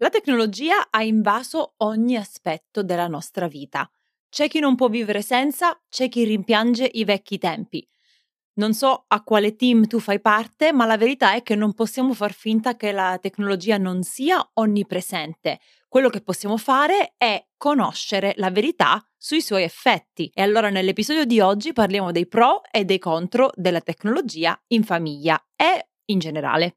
La tecnologia ha invaso ogni aspetto della nostra vita. C'è chi non può vivere senza, c'è chi rimpiange i vecchi tempi. Non so a quale team tu fai parte, ma la verità è che non possiamo far finta che la tecnologia non sia onnipresente. Quello che possiamo fare è conoscere la verità sui suoi effetti. E allora nell'episodio di oggi parliamo dei pro e dei contro della tecnologia in famiglia e in generale.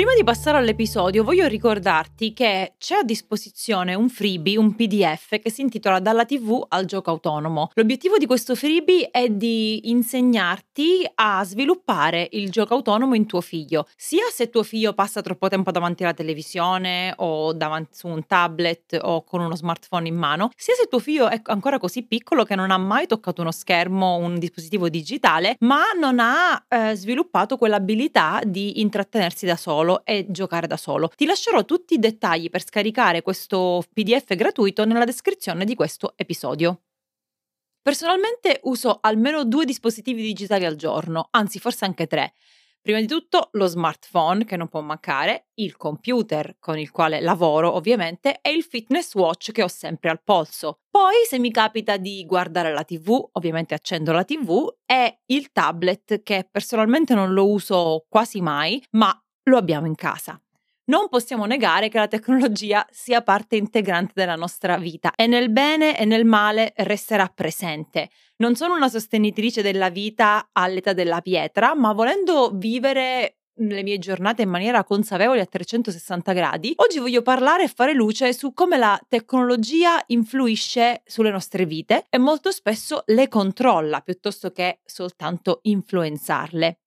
Prima di passare all'episodio voglio ricordarti che c'è a disposizione un freebie, un PDF che si intitola Dalla TV al gioco autonomo. L'obiettivo di questo freebie è di insegnarti a sviluppare il gioco autonomo in tuo figlio, sia se tuo figlio passa troppo tempo davanti alla televisione o davanti su un tablet o con uno smartphone in mano, sia se tuo figlio è ancora così piccolo che non ha mai toccato uno schermo, un dispositivo digitale, ma non ha eh, sviluppato quell'abilità di intrattenersi da solo solo e giocare da solo. Ti lascerò tutti i dettagli per scaricare questo PDF gratuito nella descrizione di questo episodio. Personalmente uso almeno due dispositivi digitali al giorno, anzi forse anche tre. Prima di tutto lo smartphone che non può mancare, il computer con il quale lavoro ovviamente e il fitness watch che ho sempre al polso. Poi se mi capita di guardare la tv, ovviamente accendo la tv e il tablet che personalmente non lo uso quasi mai, ma lo abbiamo in casa. Non possiamo negare che la tecnologia sia parte integrante della nostra vita e nel bene e nel male resterà presente. Non sono una sostenitrice della vita all'età della pietra, ma volendo vivere le mie giornate in maniera consapevole a 360 gradi, oggi voglio parlare e fare luce su come la tecnologia influisce sulle nostre vite e molto spesso le controlla piuttosto che soltanto influenzarle.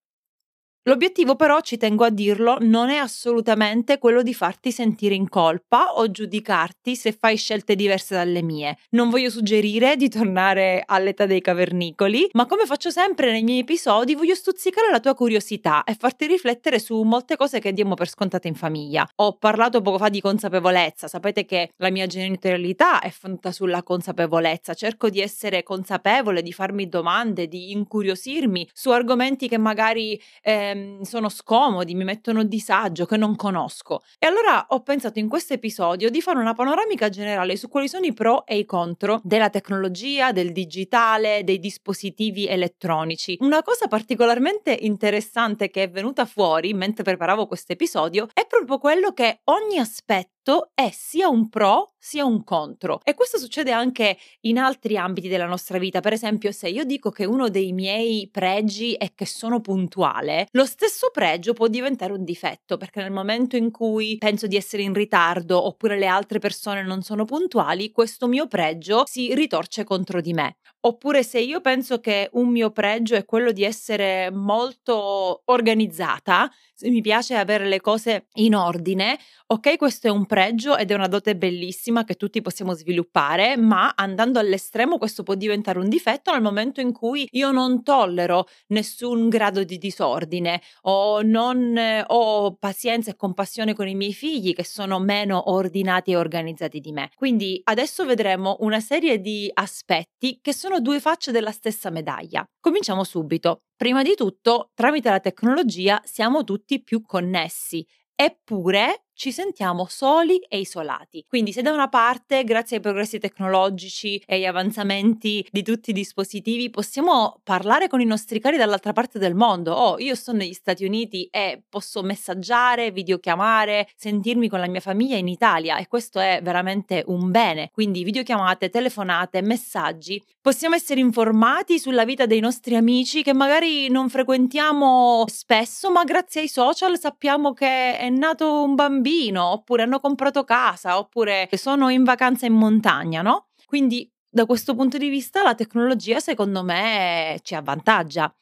L'obiettivo però, ci tengo a dirlo, non è assolutamente quello di farti sentire in colpa o giudicarti se fai scelte diverse dalle mie. Non voglio suggerire di tornare all'età dei cavernicoli, ma come faccio sempre nei miei episodi voglio stuzzicare la tua curiosità e farti riflettere su molte cose che diamo per scontate in famiglia. Ho parlato poco fa di consapevolezza, sapete che la mia genitorialità è fondata sulla consapevolezza, cerco di essere consapevole, di farmi domande, di incuriosirmi su argomenti che magari... Eh, Ehm, sono scomodi, mi mettono a disagio, che non conosco. E allora ho pensato in questo episodio di fare una panoramica generale su quali sono i pro e i contro della tecnologia, del digitale, dei dispositivi elettronici. Una cosa particolarmente interessante che è venuta fuori mentre preparavo questo episodio è proprio quello che ogni aspetto è sia un pro sia un contro. E questo succede anche in altri ambiti della nostra vita. Per esempio, se io dico che uno dei miei pregi è che sono puntuale, lo stesso pregio può diventare un difetto, perché nel momento in cui penso di essere in ritardo oppure le altre persone non sono puntuali, questo mio pregio si ritorce contro di me. Oppure se io penso che un mio pregio è quello di essere molto organizzata, se mi piace avere le cose in ordine, ok, questo è un pregio ed è una dote bellissima che tutti possiamo sviluppare, ma andando all'estremo questo può diventare un difetto nel momento in cui io non tollero nessun grado di disordine o non ho pazienza e compassione con i miei figli che sono meno ordinati e organizzati di me. Quindi adesso vedremo una serie di aspetti che sono sono due facce della stessa medaglia. Cominciamo subito. Prima di tutto, tramite la tecnologia siamo tutti più connessi, eppure ci sentiamo soli e isolati. Quindi se da una parte, grazie ai progressi tecnologici e agli avanzamenti di tutti i dispositivi, possiamo parlare con i nostri cari dall'altra parte del mondo, oh, io sto negli Stati Uniti e posso messaggiare, videochiamare, sentirmi con la mia famiglia in Italia e questo è veramente un bene. Quindi videochiamate, telefonate, messaggi. Possiamo essere informati sulla vita dei nostri amici che magari non frequentiamo spesso, ma grazie ai social sappiamo che è nato un bambino bambino, oppure hanno comprato casa, oppure sono in vacanza in montagna, no? Quindi da questo punto di vista la tecnologia secondo me ci avvantaggia.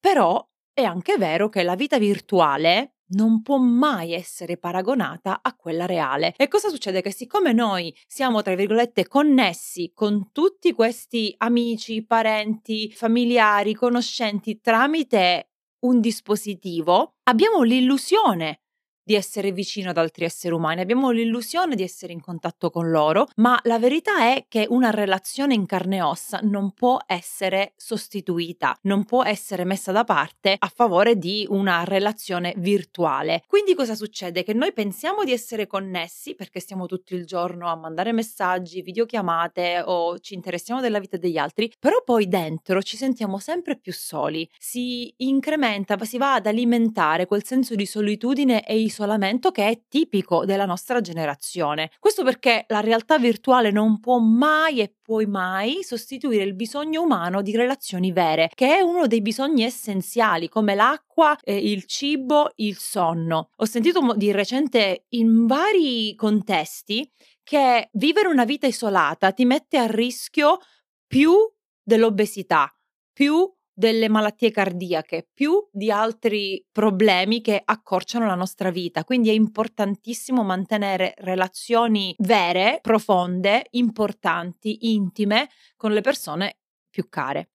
Però è anche vero che la vita virtuale non può mai essere paragonata a quella reale. E cosa succede? Che siccome noi siamo, tra virgolette, connessi con tutti questi amici, parenti, familiari, conoscenti tramite un dispositivo, abbiamo l'illusione di essere vicino ad altri esseri umani, abbiamo l'illusione di essere in contatto con loro, ma la verità è che una relazione in carne e ossa non può essere sostituita, non può essere messa da parte a favore di una relazione virtuale. Quindi cosa succede? Che noi pensiamo di essere connessi perché stiamo tutto il giorno a mandare messaggi, videochiamate o ci interessiamo della vita degli altri, però poi dentro ci sentiamo sempre più soli, si incrementa, si va ad alimentare quel senso di solitudine e isolamento isolamento che è tipico della nostra generazione. Questo perché la realtà virtuale non può mai e poi mai sostituire il bisogno umano di relazioni vere, che è uno dei bisogni essenziali come l'acqua, eh, il cibo, il sonno. Ho sentito di recente in vari contesti che vivere una vita isolata ti mette a rischio più dell'obesità, più delle malattie cardiache, più di altri problemi che accorciano la nostra vita. Quindi è importantissimo mantenere relazioni vere, profonde, importanti, intime con le persone più care.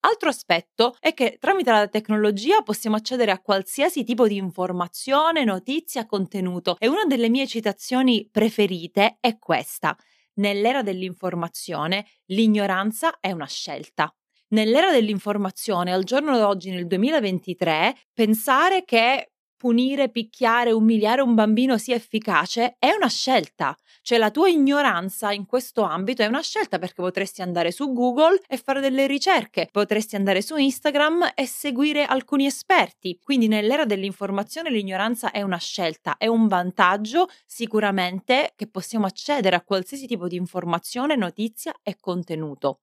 Altro aspetto è che tramite la tecnologia possiamo accedere a qualsiasi tipo di informazione, notizia, contenuto e una delle mie citazioni preferite è questa. Nell'era dell'informazione l'ignoranza è una scelta. Nell'era dell'informazione, al giorno d'oggi, nel 2023, pensare che punire, picchiare, umiliare un bambino sia efficace è una scelta. Cioè la tua ignoranza in questo ambito è una scelta perché potresti andare su Google e fare delle ricerche, potresti andare su Instagram e seguire alcuni esperti. Quindi nell'era dell'informazione l'ignoranza è una scelta, è un vantaggio sicuramente che possiamo accedere a qualsiasi tipo di informazione, notizia e contenuto.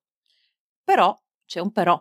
Però c'è un però,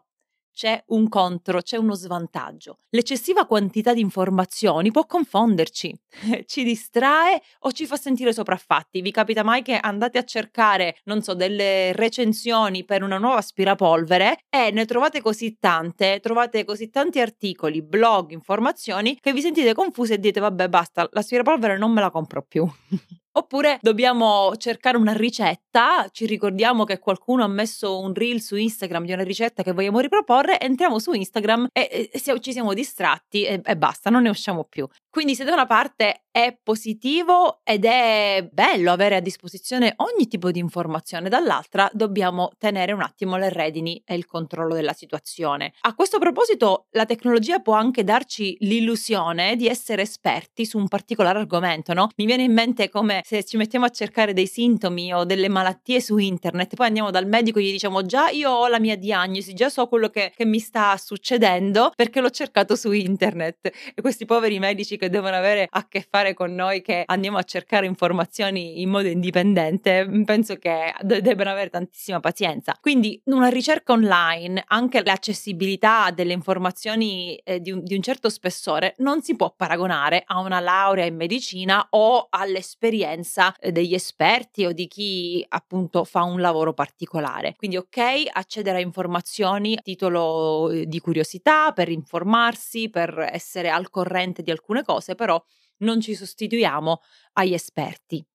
c'è un contro, c'è uno svantaggio. L'eccessiva quantità di informazioni può confonderci, ci distrae o ci fa sentire sopraffatti. Vi capita mai che andate a cercare, non so, delle recensioni per una nuova aspirapolvere e ne trovate così tante, trovate così tanti articoli, blog, informazioni che vi sentite confusi e dite vabbè basta, l'aspirapolvere non me la compro più. Oppure dobbiamo cercare una ricetta, ci ricordiamo che qualcuno ha messo un reel su Instagram di una ricetta che vogliamo riproporre, entriamo su Instagram e, e ci siamo distratti e, e basta, non ne usciamo più. Quindi se da una parte è positivo ed è bello avere a disposizione ogni tipo di informazione, dall'altra dobbiamo tenere un attimo le redini e il controllo della situazione. A questo proposito, la tecnologia può anche darci l'illusione di essere esperti su un particolare argomento, no? Mi viene in mente come se ci mettiamo a cercare dei sintomi o delle malattie su internet, poi andiamo dal medico e gli diciamo già io ho la mia diagnosi, già so quello che, che mi sta succedendo perché l'ho cercato su internet. E questi poveri medici che devono avere a che fare con noi che andiamo a cercare informazioni in modo indipendente, mm, penso che debbano avere tantissima pazienza. Quindi una ricerca online, anche l'accessibilità delle informazioni eh, di, un, di un certo spessore, non si può paragonare a una laurea in medicina o all'esperienza eh, degli esperti o di chi appunto fa un lavoro particolare. Quindi ok, accedere a informazioni a titolo eh, di curiosità, per informarsi, per essere al corrente di alcune cose, però non ci sostituiamo agli esperti.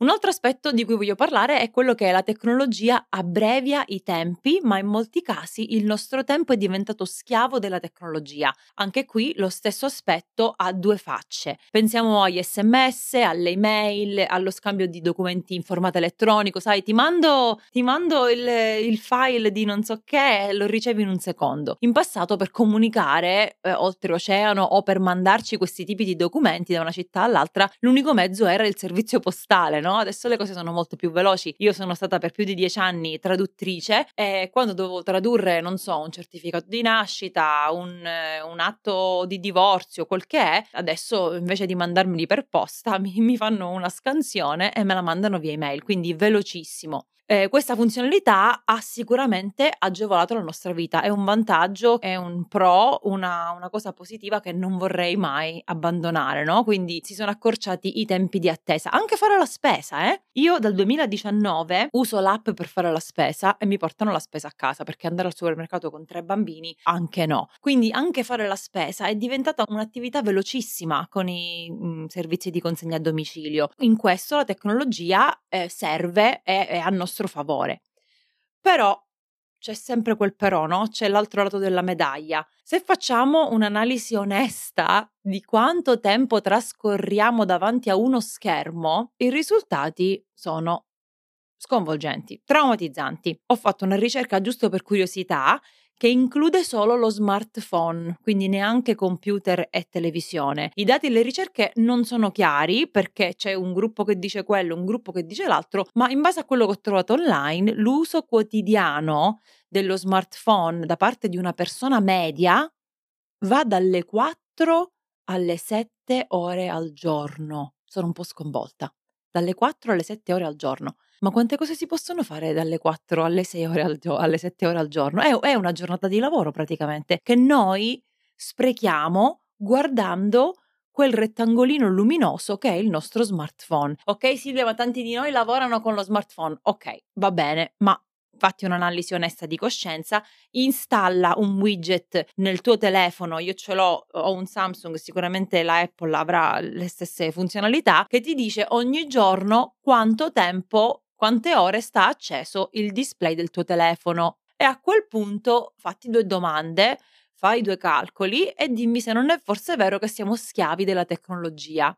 Un altro aspetto di cui voglio parlare è quello che la tecnologia abbrevia i tempi, ma in molti casi il nostro tempo è diventato schiavo della tecnologia. Anche qui lo stesso aspetto ha due facce. Pensiamo agli sms, alle email, allo scambio di documenti in formato elettronico, sai, ti mando, ti mando il, il, file di non so che e lo ricevi in un secondo. In passato per comunicare eh, oltreoceano o per mandarci questi tipi di documenti da una città all'altra, l'unico mezzo era il servizio postale, no? No? Adesso le cose sono molto più veloci. Io sono stata per più di dieci anni traduttrice e quando dovevo tradurre, non so, un certificato di nascita, un, un atto di divorzio, quel che è, adesso invece di mandarmeli per posta mi, mi fanno una scansione e me la mandano via email, quindi velocissimo. Eh, questa funzionalità ha sicuramente agevolato la nostra vita, è un vantaggio, è un pro, una, una cosa positiva che non vorrei mai abbandonare, no? Quindi si sono accorciati i tempi di attesa, anche fare la spesa, eh? Io dal 2019 uso l'app per fare la spesa e mi portano la spesa a casa perché andare al supermercato con tre bambini anche no. Quindi anche fare la spesa è diventata un'attività velocissima con i mh, mm, servizi di consegna a domicilio. In questo la tecnologia eh, serve e è a nostro favore. Però c'è sempre quel però, no? C'è l'altro lato della medaglia. Se facciamo un'analisi onesta di quanto tempo trascorriamo davanti a uno schermo, i risultati sono sconvolgenti, traumatizzanti. Ho fatto una ricerca giusto per curiosità che include solo lo smartphone, quindi neanche computer e televisione. I dati e le ricerche non sono chiari perché c'è un gruppo che dice quello, un gruppo che dice l'altro, ma in base a quello che ho trovato online, l'uso quotidiano dello smartphone da parte di una persona media va dalle 4 alle 7 ore al giorno. Sono un po' sconvolta. Dalle 4 alle 7 ore al giorno. Ma quante cose si possono fare dalle 4 alle 6 ore al gio- alle 7 ore al giorno? È, è una giornata di lavoro praticamente che noi sprechiamo guardando quel rettangolino luminoso che è il nostro smartphone. Ok, Silvia, ma tanti di noi lavorano con lo smartphone. Ok, va bene, ma fatti un'analisi onesta di coscienza, installa un widget nel tuo telefono, io ce l'ho, ho un Samsung, sicuramente la Apple avrà le stesse funzionalità, che ti dice ogni giorno quanto tempo quante ore sta acceso il display del tuo telefono. E a quel punto fatti due domande, fai due calcoli e dimmi se non è forse vero che siamo schiavi della tecnologia.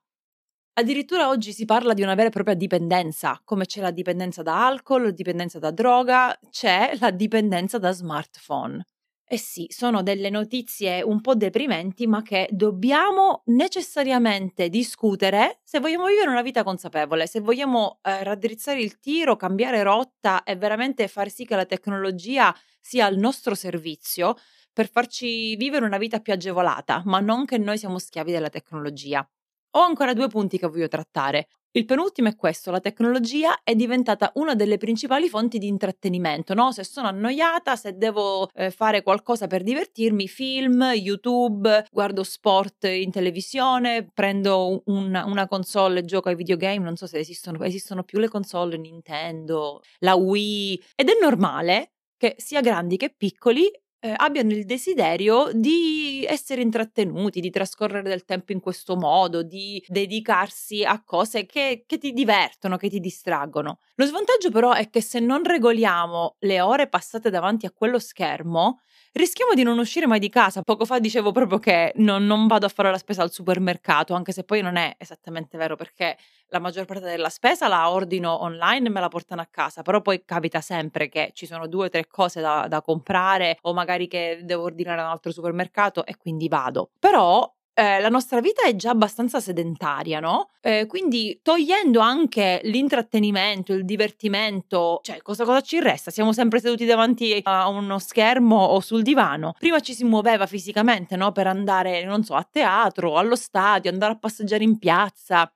Addirittura oggi si parla di una vera e propria dipendenza, come c'è la dipendenza da alcol, dipendenza da droga, c'è la dipendenza da smartphone. Eh sì, sono delle notizie un po' deprimenti, ma che dobbiamo necessariamente discutere se vogliamo vivere una vita consapevole, se vogliamo eh, raddrizzare il tiro, cambiare rotta e veramente far sì che la tecnologia sia al nostro servizio per farci vivere una vita più agevolata, ma non che noi siamo schiavi della tecnologia. Ho ancora due punti che voglio trattare. Il penultimo è questo, la tecnologia è diventata una delle principali fonti di intrattenimento, no? Se sono annoiata, se devo eh, fare qualcosa per divertirmi, film, YouTube, guardo sport in televisione, prendo un, una console e gioco ai videogame, non so se esistono, esistono più le console Nintendo, la Wii, ed è normale che sia grandi che piccoli eh, abbiano il desiderio di essere intrattenuti, di trascorrere del tempo in questo modo, di dedicarsi a cose che, che ti divertono, che ti distraggono. Lo svantaggio però è che se non regoliamo le ore passate davanti a quello schermo, rischiamo di non uscire mai di casa. Poco fa dicevo proprio che non, non, vado a fare la spesa al supermercato, anche se poi non è esattamente vero perché la maggior parte della spesa la ordino online e me la portano a casa, però poi capita sempre che ci sono due o tre cose da, da comprare o magari che devo ordinare a un altro supermercato e quindi vado. Però eh, la nostra vita è già abbastanza sedentaria, no? Eh, quindi togliendo anche l'intrattenimento, il divertimento, cioè cosa, cosa ci resta? Siamo sempre seduti davanti a uno schermo o sul divano. Prima ci si muoveva fisicamente, no? Per andare, non so, a teatro, allo stadio, andare a passeggiare in piazza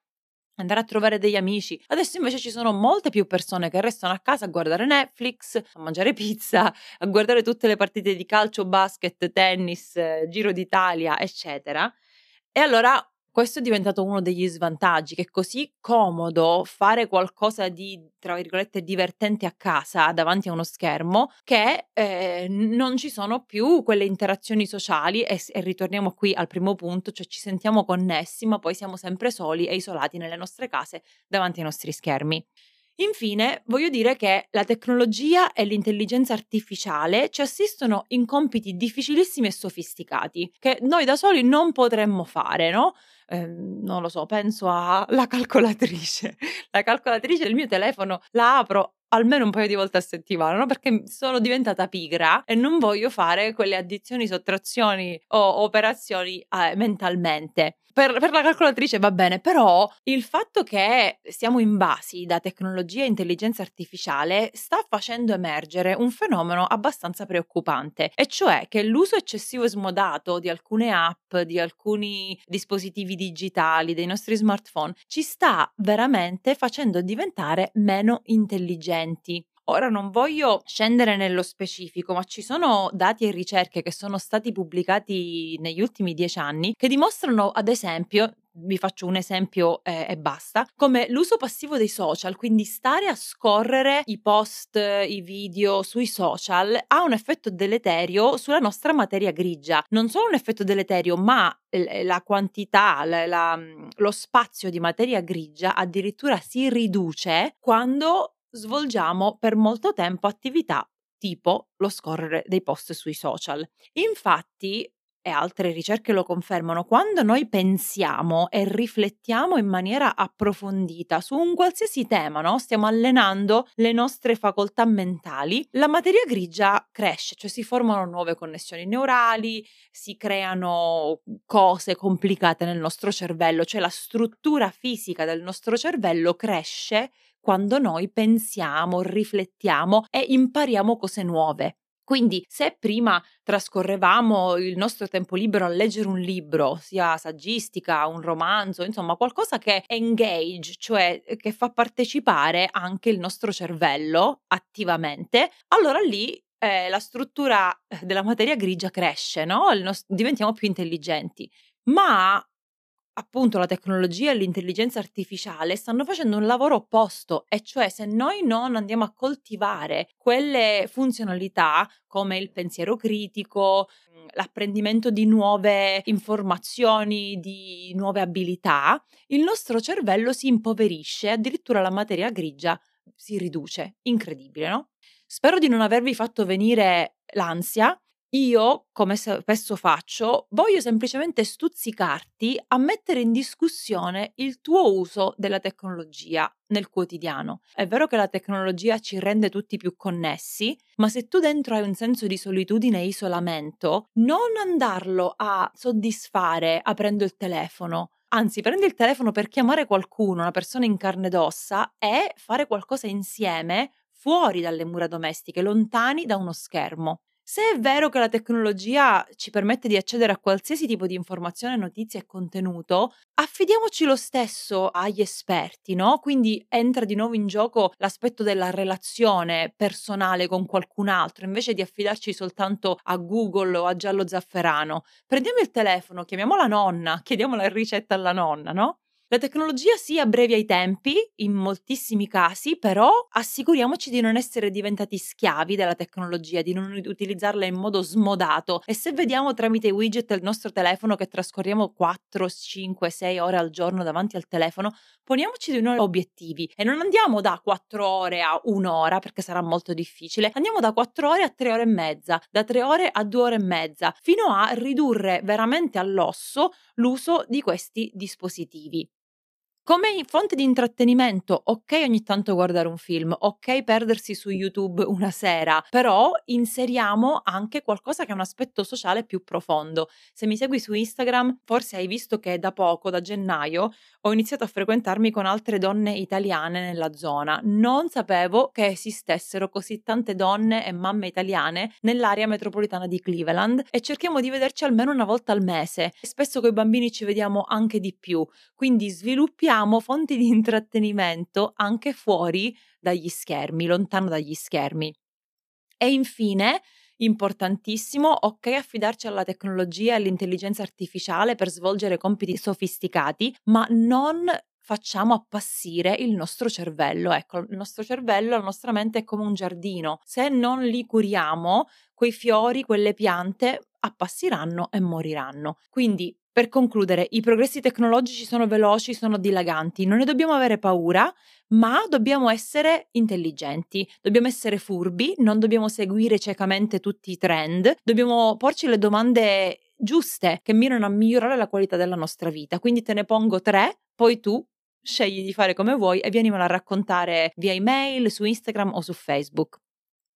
andare a trovare degli amici. Adesso invece ci sono molte più persone che restano a casa a guardare Netflix, a mangiare pizza, a guardare tutte le partite di calcio, basket, tennis, eh, Giro d'Italia, eccetera. E allora questo è diventato uno degli svantaggi, che è così comodo fare qualcosa di, tra virgolette, divertente a casa davanti a uno schermo, che eh, non ci sono più quelle interazioni sociali e, e, ritorniamo qui al primo punto, cioè ci sentiamo connessi, ma poi siamo sempre soli e isolati nelle nostre case davanti ai nostri schermi. Infine, voglio dire che la tecnologia e l'intelligenza artificiale ci assistono in compiti difficilissimi e sofisticati che noi da soli non potremmo fare, no? Eh, non lo so, penso alla calcolatrice. La calcolatrice del mio telefono la apro almeno un paio di volte a settimana, no? Perché sono diventata pigra e non voglio fare quelle addizioni, sottrazioni o operazioni eh, mentalmente per, per, la calcolatrice va bene, però il fatto che siamo invasi da tecnologia e intelligenza artificiale sta facendo emergere un fenomeno abbastanza preoccupante, e cioè che l'uso eccessivo e smodato di alcune app, di alcuni dispositivi digitali, dei nostri smartphone, ci sta veramente facendo diventare meno intelligenti. Ora non voglio scendere nello specifico, ma ci sono dati e ricerche che sono stati pubblicati negli ultimi dieci anni che dimostrano, ad esempio, vi faccio un esempio eh, e basta, come l'uso passivo dei social, quindi stare a scorrere i post, i video sui social ha un effetto deleterio sulla nostra materia grigia. Non solo un effetto deleterio, ma la quantità, la, la, lo spazio di materia grigia addirittura si riduce quando svolgiamo per molto tempo attività tipo lo scorrere dei post sui social. Infatti, e altre ricerche lo confermano, quando noi pensiamo e riflettiamo in maniera approfondita su un qualsiasi tema, no? stiamo allenando le nostre facoltà mentali, la materia grigia cresce, cioè si formano nuove connessioni neurali, si creano cose complicate nel nostro cervello, cioè la struttura fisica del nostro cervello cresce quando noi pensiamo, riflettiamo e impariamo cose nuove. Quindi se prima trascorrevamo il nostro tempo libero a leggere un libro, sia saggistica, un romanzo, insomma qualcosa che engage, cioè che fa partecipare anche il nostro cervello attivamente, allora lì eh, la struttura della materia grigia cresce, no? Nos- diventiamo più intelligenti. Ma appunto la tecnologia e l'intelligenza artificiale stanno facendo un lavoro opposto, e cioè se noi non andiamo a coltivare quelle funzionalità come il pensiero critico, mhmm, l'apprendimento di nuove informazioni, di nuove abilità, il nostro cervello si impoverisce, addirittura la materia grigia si riduce. Incredibile, no? Spero di non avervi fatto venire l'ansia io, come spesso faccio, voglio semplicemente stuzzicarti a mettere in discussione il tuo uso della tecnologia nel quotidiano. È vero che la tecnologia ci rende tutti più connessi, ma se tu dentro hai un senso di solitudine e isolamento, non andarlo a soddisfare aprendo il telefono, Anzi, prendi il telefono per chiamare qualcuno, una persona in carne ed ossa, e fare qualcosa insieme fuori dalle mura domestiche, lontani da uno schermo. Se è vero che la tecnologia ci permette di accedere a qualsiasi tipo di informazione, notizia e contenuto, affidiamoci lo stesso agli esperti, no? Quindi entra di nuovo in gioco l'aspetto della relazione personale con qualcun altro, invece di affidarci soltanto a Google o a Giallo Zafferano. Prendiamo il telefono, chiamiamo la nonna, chiediamo la ricetta alla nonna, no? La tecnologia sì abbrevi i tempi, in moltissimi casi, però assicuriamoci di non essere diventati schiavi della tecnologia, di non utilizzarla in modo smodato e se vediamo tramite widget del nostro telefono che trascorriamo 4, 5, 6 ore al giorno davanti al telefono, poniamoci dei nuovi obiettivi e non andiamo da 4 ore a un'ora perché sarà molto difficile, andiamo da 4 ore a 3 ore e mezza, da 3 ore a 2 ore e mezza, fino a ridurre veramente all'osso l'uso di questi dispositivi. Come fonte di intrattenimento, ok ogni tanto guardare un film, ok perdersi su YouTube una sera, però inseriamo anche qualcosa che è un aspetto sociale più profondo. Se mi segui su Instagram, forse hai visto che da poco, da gennaio, ho iniziato a frequentarmi con altre donne italiane nella zona. Non sapevo che esistessero così tante donne e mamme italiane nell'area metropolitana di Cleveland e cerchiamo di vederci almeno una volta al mese. Spesso con i bambini ci vediamo anche di più, quindi sviluppiamo cerchiamo fonti di intrattenimento anche fuori dagli schermi, lontano dagli schermi. E infine, importantissimo, ok affidarci alla tecnologia e all'intelligenza artificiale per svolgere compiti sofisticati, ma non facciamo appassire il nostro cervello. Ecco, il nostro cervello, la nostra mente è come un giardino. Se non li curiamo, quei fiori, quelle piante appassiranno e moriranno. Quindi per concludere, i progressi tecnologici sono veloci, sono dilaganti, non ne dobbiamo avere paura, ma dobbiamo essere intelligenti, dobbiamo essere furbi, non dobbiamo seguire ciecamente tutti i trend, dobbiamo porci le domande giuste che mirano a migliorare la qualità della nostra vita. Quindi te ne pongo tre, poi tu scegli di fare come vuoi e vienimelo a raccontare via email, su Instagram o su Facebook.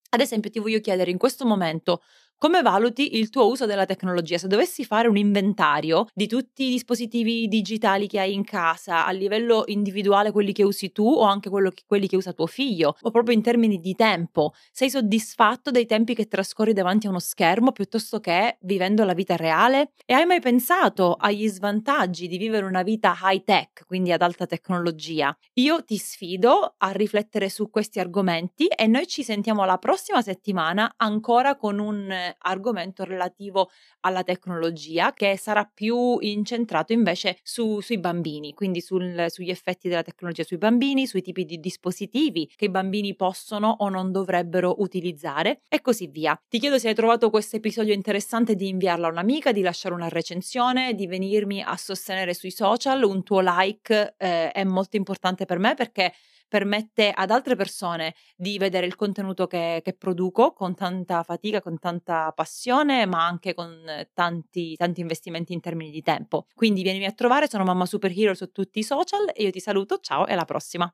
Ad esempio, ti voglio chiedere in questo momento come valuti il tuo uso della tecnologia? Se dovessi fare un inventario di tutti i dispositivi digitali che hai in casa, a livello individuale quelli che usi tu o anche che, quelli che usa tuo figlio, o proprio in termini di tempo, sei soddisfatto dei tempi che trascorri davanti a uno schermo piuttosto che vivendo la vita reale? E hai mai pensato agli svantaggi di vivere una vita high tech, quindi ad alta tecnologia? Io ti sfido a riflettere su questi argomenti e noi ci sentiamo la prossima settimana ancora con un argomento relativo alla tecnologia che sarà più incentrato invece su, sui bambini, quindi sul, sugli effetti della tecnologia sui bambini, sui tipi di dispositivi che i bambini possono o non dovrebbero utilizzare e così via. Ti chiedo se hai trovato questo episodio interessante di inviarlo a un'amica, di lasciare una recensione, di venirmi a sostenere sui social, un tuo like eh, è molto importante per me perché permette ad altre persone di vedere il contenuto che, che produco con tanta fatica, con tanta passione, ma anche con tanti, tanti investimenti in termini di tempo. Quindi vienimi a trovare, sono Mamma Superhero su tutti i social e io ti saluto, ciao e alla prossima.